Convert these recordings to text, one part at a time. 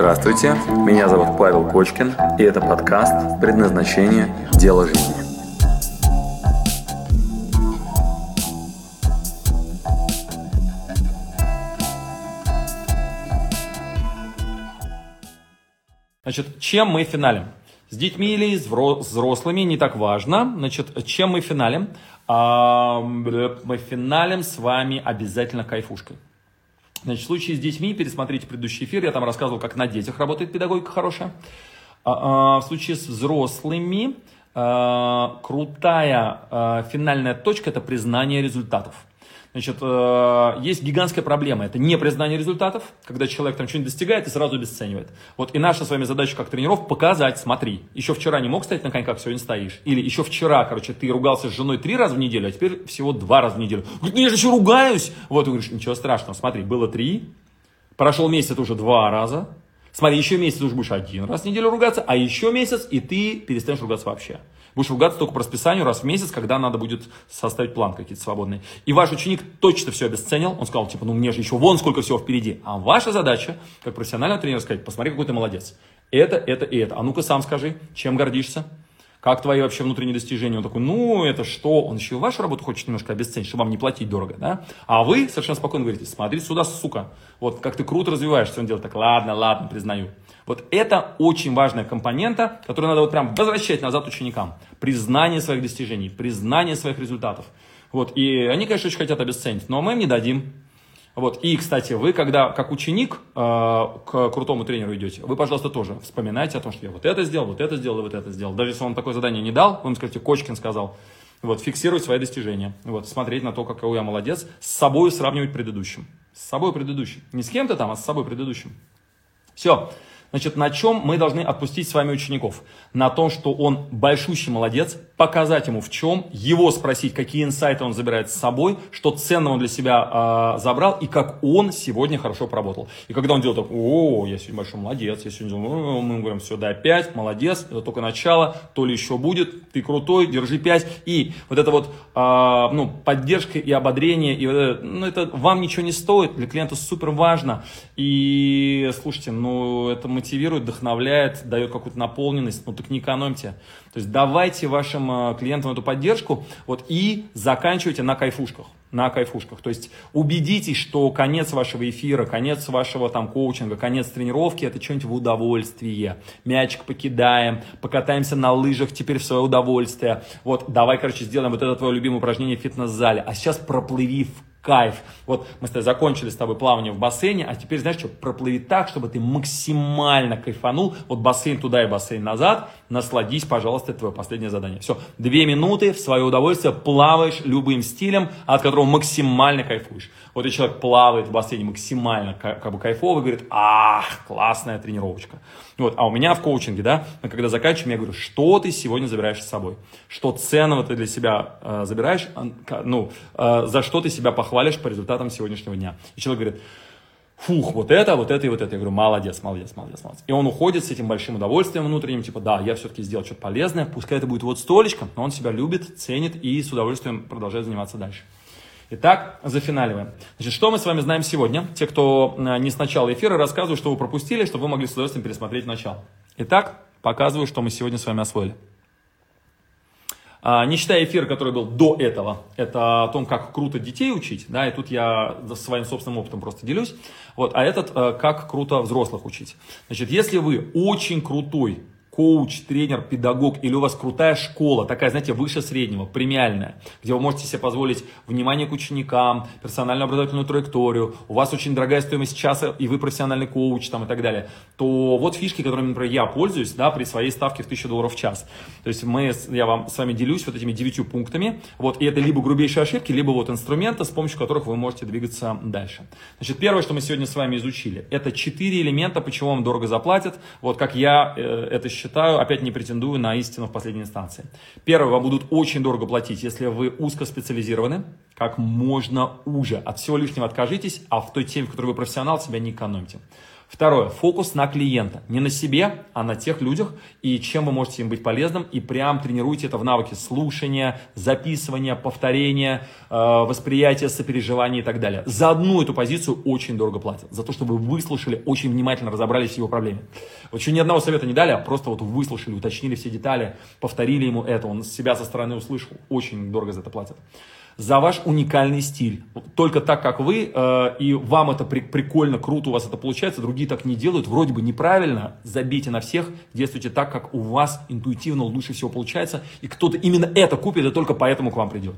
Здравствуйте, меня зовут Павел Кочкин, и это подкаст «Предназначение. Дело жизни». Значит, чем мы финалим? С детьми или с взрослыми, не так важно. Значит, чем мы финалим? Мы финалим с вами обязательно кайфушкой. Значит, в случае с детьми, пересмотрите предыдущий эфир, я там рассказывал, как на детях работает педагогика хорошая. А, а, в случае с взрослыми, а, крутая финальная точка – это признание результатов. Значит, э, есть гигантская проблема. Это не признание результатов, когда человек там что-нибудь достигает и сразу обесценивает. Вот и наша с вами задача как тренеров показать, смотри, еще вчера не мог стоять на коньках, сегодня стоишь. Или еще вчера, короче, ты ругался с женой три раза в неделю, а теперь всего два раза в неделю. Говорит, ну я же еще ругаюсь. Вот, ты говоришь, ничего страшного, смотри, было три, прошел месяц уже два раза, Смотри, еще месяц уже будешь один раз в неделю ругаться, а еще месяц, и ты перестанешь ругаться вообще. Будешь ругаться только по расписанию раз в месяц, когда надо будет составить план какие-то свободные. И ваш ученик точно все обесценил. Он сказал, типа, ну мне же еще вон сколько всего впереди. А ваша задача, как профессионального тренера, сказать, посмотри, какой ты молодец. Это, это и это. А ну-ка сам скажи, чем гордишься? Как твои вообще внутренние достижения? Он такой, ну, это что? Он еще и вашу работу хочет немножко обесценить, чтобы вам не платить дорого, да? А вы совершенно спокойно говорите, смотри сюда, сука. Вот как ты круто развиваешься. Он делает так, ладно, ладно, признаю. Вот это очень важная компонента, которую надо вот прям возвращать назад ученикам. Признание своих достижений, признание своих результатов. Вот, и они, конечно, очень хотят обесценить, но мы им не дадим. Вот. И, кстати, вы, когда как ученик э, к крутому тренеру идете, вы, пожалуйста, тоже вспоминайте о том, что я вот это сделал, вот это сделал, вот это сделал. Даже если он такое задание не дал, вы ему скажете, Кочкин сказал. Вот, фиксировать свои достижения. Вот, смотреть на то, какой я молодец, с собой сравнивать предыдущим. С собой предыдущим. Не с кем-то там, а с собой предыдущим. Все. Значит, на чем мы должны отпустить с вами учеников? На том, что он большущий молодец, показать ему в чем, его спросить, какие инсайты он забирает с собой, что ценного он для себя э, забрал и как он сегодня хорошо поработал. И когда он делает так, о, я сегодня большой молодец, я сегодня делаю, мы говорим, все, да, 5, молодец, это только начало, то ли еще будет, ты крутой, держи 5. И вот это вот э, ну, поддержка и ободрение, и ну, это вам ничего не стоит, для клиента супер важно. И слушайте, ну это мотивирует, вдохновляет, дает какую-то наполненность, ну так не экономьте. То есть давайте вашим э, клиентам эту поддержку вот, и заканчивайте на кайфушках. На кайфушках. То есть убедитесь, что конец вашего эфира, конец вашего там коучинга, конец тренировки это что-нибудь в удовольствие. Мячик покидаем, покатаемся на лыжах теперь в свое удовольствие. Вот давай, короче, сделаем вот это твое любимое упражнение в фитнес-зале. А сейчас проплыви в кайф. Вот мы с тобой закончили с тобой плавание в бассейне, а теперь, знаешь что, проплыви так, чтобы ты максимально кайфанул. Вот бассейн туда и бассейн назад. Насладись, пожалуйста, это твое последнее задание. Все, две минуты в свое удовольствие плаваешь любым стилем, от которого максимально кайфуешь. Вот и человек плавает в бассейне максимально как бы кайфово, говорит, ах, классная тренировочка. Вот, а у меня в коучинге, да, когда заканчиваем, я говорю, что ты сегодня забираешь с собой? Что ценного ты для себя э, забираешь, ну, э, за что ты себя похвалишь по результатам сегодняшнего дня? И человек говорит, фух, вот это, вот это и вот это. Я говорю, молодец, молодец, молодец, молодец. И он уходит с этим большим удовольствием внутренним, типа, да, я все-таки сделал что-то полезное, пускай это будет вот столечко, но он себя любит, ценит и с удовольствием продолжает заниматься дальше. Итак, зафиналиваем. Значит, что мы с вами знаем сегодня? Те, кто э, не с начала эфира, рассказываю, что вы пропустили, чтобы вы могли с удовольствием пересмотреть начало. Итак, показываю, что мы сегодня с вами освоили. А, не считая эфира, который был до этого, это о том, как круто детей учить, да, и тут я своим собственным опытом просто делюсь, вот, а этот, э, как круто взрослых учить. Значит, если вы очень крутой коуч, тренер, педагог, или у вас крутая школа, такая, знаете, выше среднего, премиальная, где вы можете себе позволить внимание к ученикам, персональную образовательную траекторию, у вас очень дорогая стоимость часа, и вы профессиональный коуч там, и так далее, то вот фишки, которыми, например, я пользуюсь, да, при своей ставке в 1000 долларов в час. То есть мы, я вам с вами делюсь вот этими девятью пунктами, вот, и это либо грубейшие ошибки, либо вот инструменты, с помощью которых вы можете двигаться дальше. Значит, первое, что мы сегодня с вами изучили, это четыре элемента, почему вам дорого заплатят, вот как я э, это считаю, опять не претендую на истину в последней инстанции. Первое, вам будут очень дорого платить, если вы узкоспециализированы, как можно уже. От всего лишнего откажитесь, а в той теме, в которой вы профессионал, себя не экономьте. Второе. Фокус на клиента. Не на себе, а на тех людях, и чем вы можете им быть полезным. И прям тренируйте это в навыке слушания, записывания, повторения, э, восприятия, сопереживания и так далее. За одну эту позицию очень дорого платят. За то, чтобы вы выслушали, очень внимательно разобрались в его проблеме. Вот еще ни одного совета не дали, а просто вот выслушали, уточнили все детали, повторили ему это, он себя со стороны услышал. Очень дорого за это платят за ваш уникальный стиль. Только так, как вы, э, и вам это при, прикольно, круто у вас это получается, другие так не делают, вроде бы неправильно, забейте на всех, действуйте так, как у вас интуитивно лучше всего получается, и кто-то именно это купит, и только поэтому к вам придет.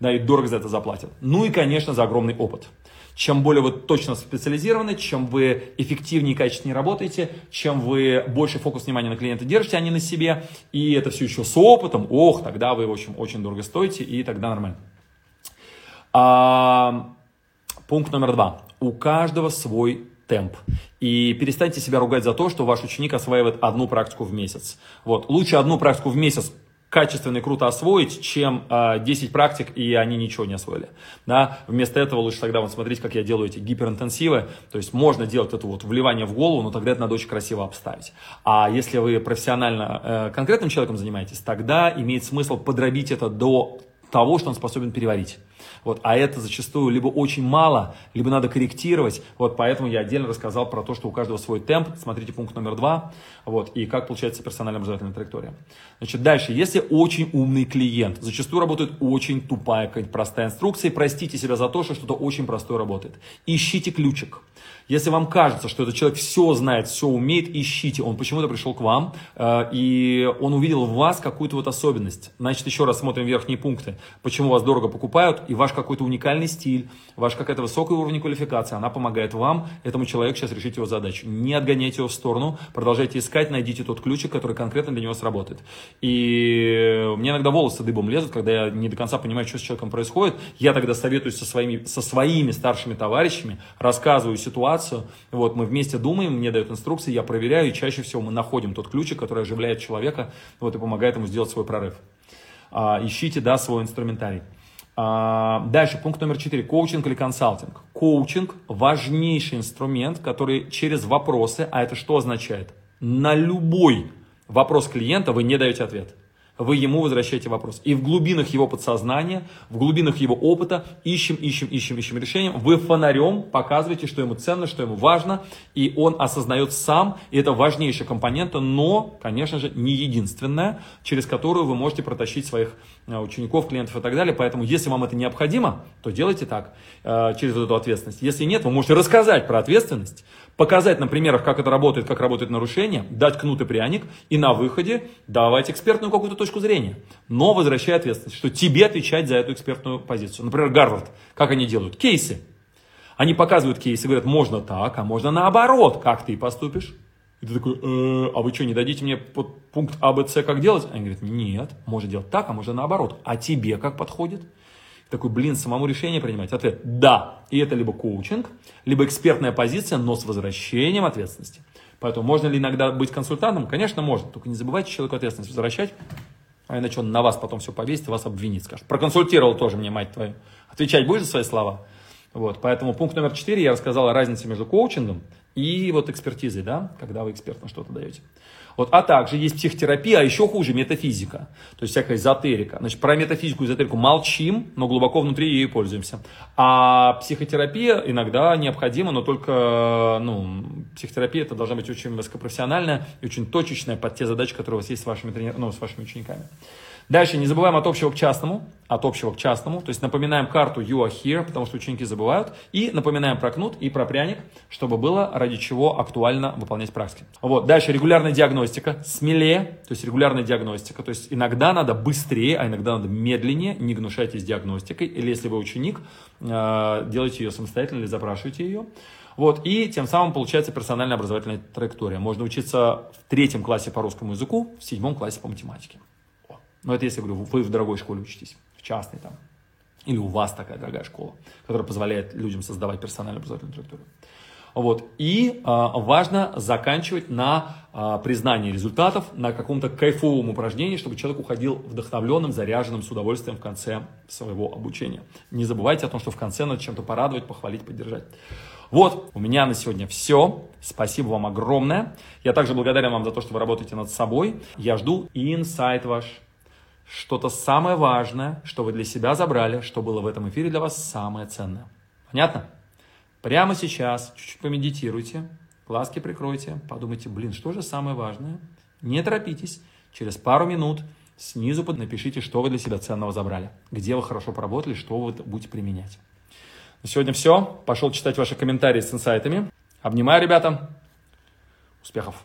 Да, и дорого за это заплатят. Ну и, конечно, за огромный опыт. Чем более вы точно специализированы, чем вы эффективнее и качественнее работаете, чем вы больше фокус внимания на клиента держите, а не на себе, и это все еще с опытом, ох, тогда вы, в общем, очень дорого стоите, и тогда нормально. А, пункт номер два. У каждого свой темп. И перестаньте себя ругать за то, что ваш ученик осваивает одну практику в месяц. Вот. Лучше одну практику в месяц качественно и круто освоить, чем э, 10 практик, и они ничего не освоили. Да? Вместо этого лучше тогда вот смотреть, как я делаю эти гиперинтенсивы. То есть можно делать это вот вливание в голову, но тогда это надо очень красиво обставить. А если вы профессионально э, конкретным человеком занимаетесь, тогда имеет смысл подробить это до того, что он способен переварить. Вот, а это зачастую либо очень мало, либо надо корректировать. Вот, поэтому я отдельно рассказал про то, что у каждого свой темп. Смотрите пункт номер два. Вот, и как получается персональная образовательная траектория. Значит, дальше. Если очень умный клиент, зачастую работает очень тупая какая-то простая инструкция. Простите себя за то, что что-то очень простое работает. Ищите ключик. Если вам кажется, что этот человек все знает, все умеет, ищите. Он почему-то пришел к вам, э, и он увидел в вас какую-то вот особенность. Значит, еще раз смотрим верхние пункты. Почему вас дорого покупают, и ваш какой-то уникальный стиль, ваш какая-то высокая уровень квалификации, она помогает вам, этому человеку сейчас решить его задачу. Не отгоняйте его в сторону, продолжайте искать, найдите тот ключик, который конкретно для него сработает. И мне иногда волосы дыбом лезут, когда я не до конца понимаю, что с человеком происходит. Я тогда советуюсь со своими, со своими старшими товарищами, рассказываю ситуацию. Вот, мы вместе думаем, мне дают инструкции, я проверяю, и чаще всего мы находим тот ключик, который оживляет человека вот, и помогает ему сделать свой прорыв. А, ищите, да, свой инструментарий. А, дальше, пункт номер четыре. Коучинг или консалтинг. Коучинг – важнейший инструмент, который через вопросы, а это что означает? На любой вопрос клиента вы не даете ответ вы ему возвращаете вопрос. И в глубинах его подсознания, в глубинах его опыта ищем, ищем, ищем, ищем решением. Вы фонарем показываете, что ему ценно, что ему важно, и он осознает сам, и это важнейшая компонента, но, конечно же, не единственная, через которую вы можете протащить своих учеников, клиентов и так далее. Поэтому, если вам это необходимо, то делайте так, э, через эту ответственность. Если нет, вы можете рассказать про ответственность, показать на примерах, как это работает, как работает нарушение, дать кнут и пряник, и на выходе давать экспертную какую-то точку зрения. Но возвращая ответственность, что тебе отвечать за эту экспертную позицию. Например, Гарвард, как они делают? Кейсы. Они показывают кейсы, говорят, можно так, а можно наоборот, как ты поступишь. И ты такой, э, а вы что, не дадите мне под пункт А, Б, С, как делать? Они говорят, нет, можно делать так, а можно наоборот. А тебе как подходит? такой, блин, самому решение принимать? Ответ – да. И это либо коучинг, либо экспертная позиция, но с возвращением ответственности. Поэтому можно ли иногда быть консультантом? Конечно, можно. Только не забывайте человеку ответственность возвращать, а иначе он на вас потом все повесит, вас обвинит, скажет. Проконсультировал тоже мне, мать твою. Отвечать будешь за свои слова? Вот, поэтому пункт номер четыре, я рассказал о разнице между коучингом и вот экспертизой, да, когда вы экспертно что-то даете. Вот, а также есть психотерапия, а еще хуже метафизика, то есть всякая эзотерика. Значит, про метафизику и эзотерику молчим, но глубоко внутри ею пользуемся. А психотерапия иногда необходима, но только, ну, психотерапия это должна быть очень высокопрофессиональная и очень точечная под те задачи, которые у вас есть с вашими, тренер... ну, с вашими учениками. Дальше не забываем от общего к частному, от общего к частному, то есть напоминаем карту you are here, потому что ученики забывают, и напоминаем про кнут и про пряник, чтобы было ради чего актуально выполнять практики. Вот, дальше регулярная диагностика, смелее, то есть регулярная диагностика, то есть иногда надо быстрее, а иногда надо медленнее, не гнушайтесь диагностикой, или если вы ученик, э, делайте ее самостоятельно или запрашивайте ее. Вот, и тем самым получается персональная образовательная траектория. Можно учиться в третьем классе по русскому языку, в седьмом классе по математике. Но это если, говорю, вы в дорогой школе учитесь, в частной там. Или у вас такая дорогая школа, которая позволяет людям создавать персональную образовательную траекторию. Вот. И а, важно заканчивать на а, признании результатов, на каком-то кайфовом упражнении, чтобы человек уходил вдохновленным, заряженным, с удовольствием в конце своего обучения. Не забывайте о том, что в конце надо чем-то порадовать, похвалить, поддержать. Вот, у меня на сегодня все. Спасибо вам огромное. Я также благодарен вам за то, что вы работаете над собой. Я жду инсайт ваш. Что-то самое важное, что вы для себя забрали, что было в этом эфире для вас самое ценное. Понятно? Прямо сейчас чуть-чуть помедитируйте, глазки прикройте, подумайте, блин, что же самое важное? Не торопитесь, через пару минут снизу напишите, что вы для себя ценного забрали, где вы хорошо поработали, что вы будете применять. На сегодня все. Пошел читать ваши комментарии с инсайтами. Обнимаю, ребята. Успехов!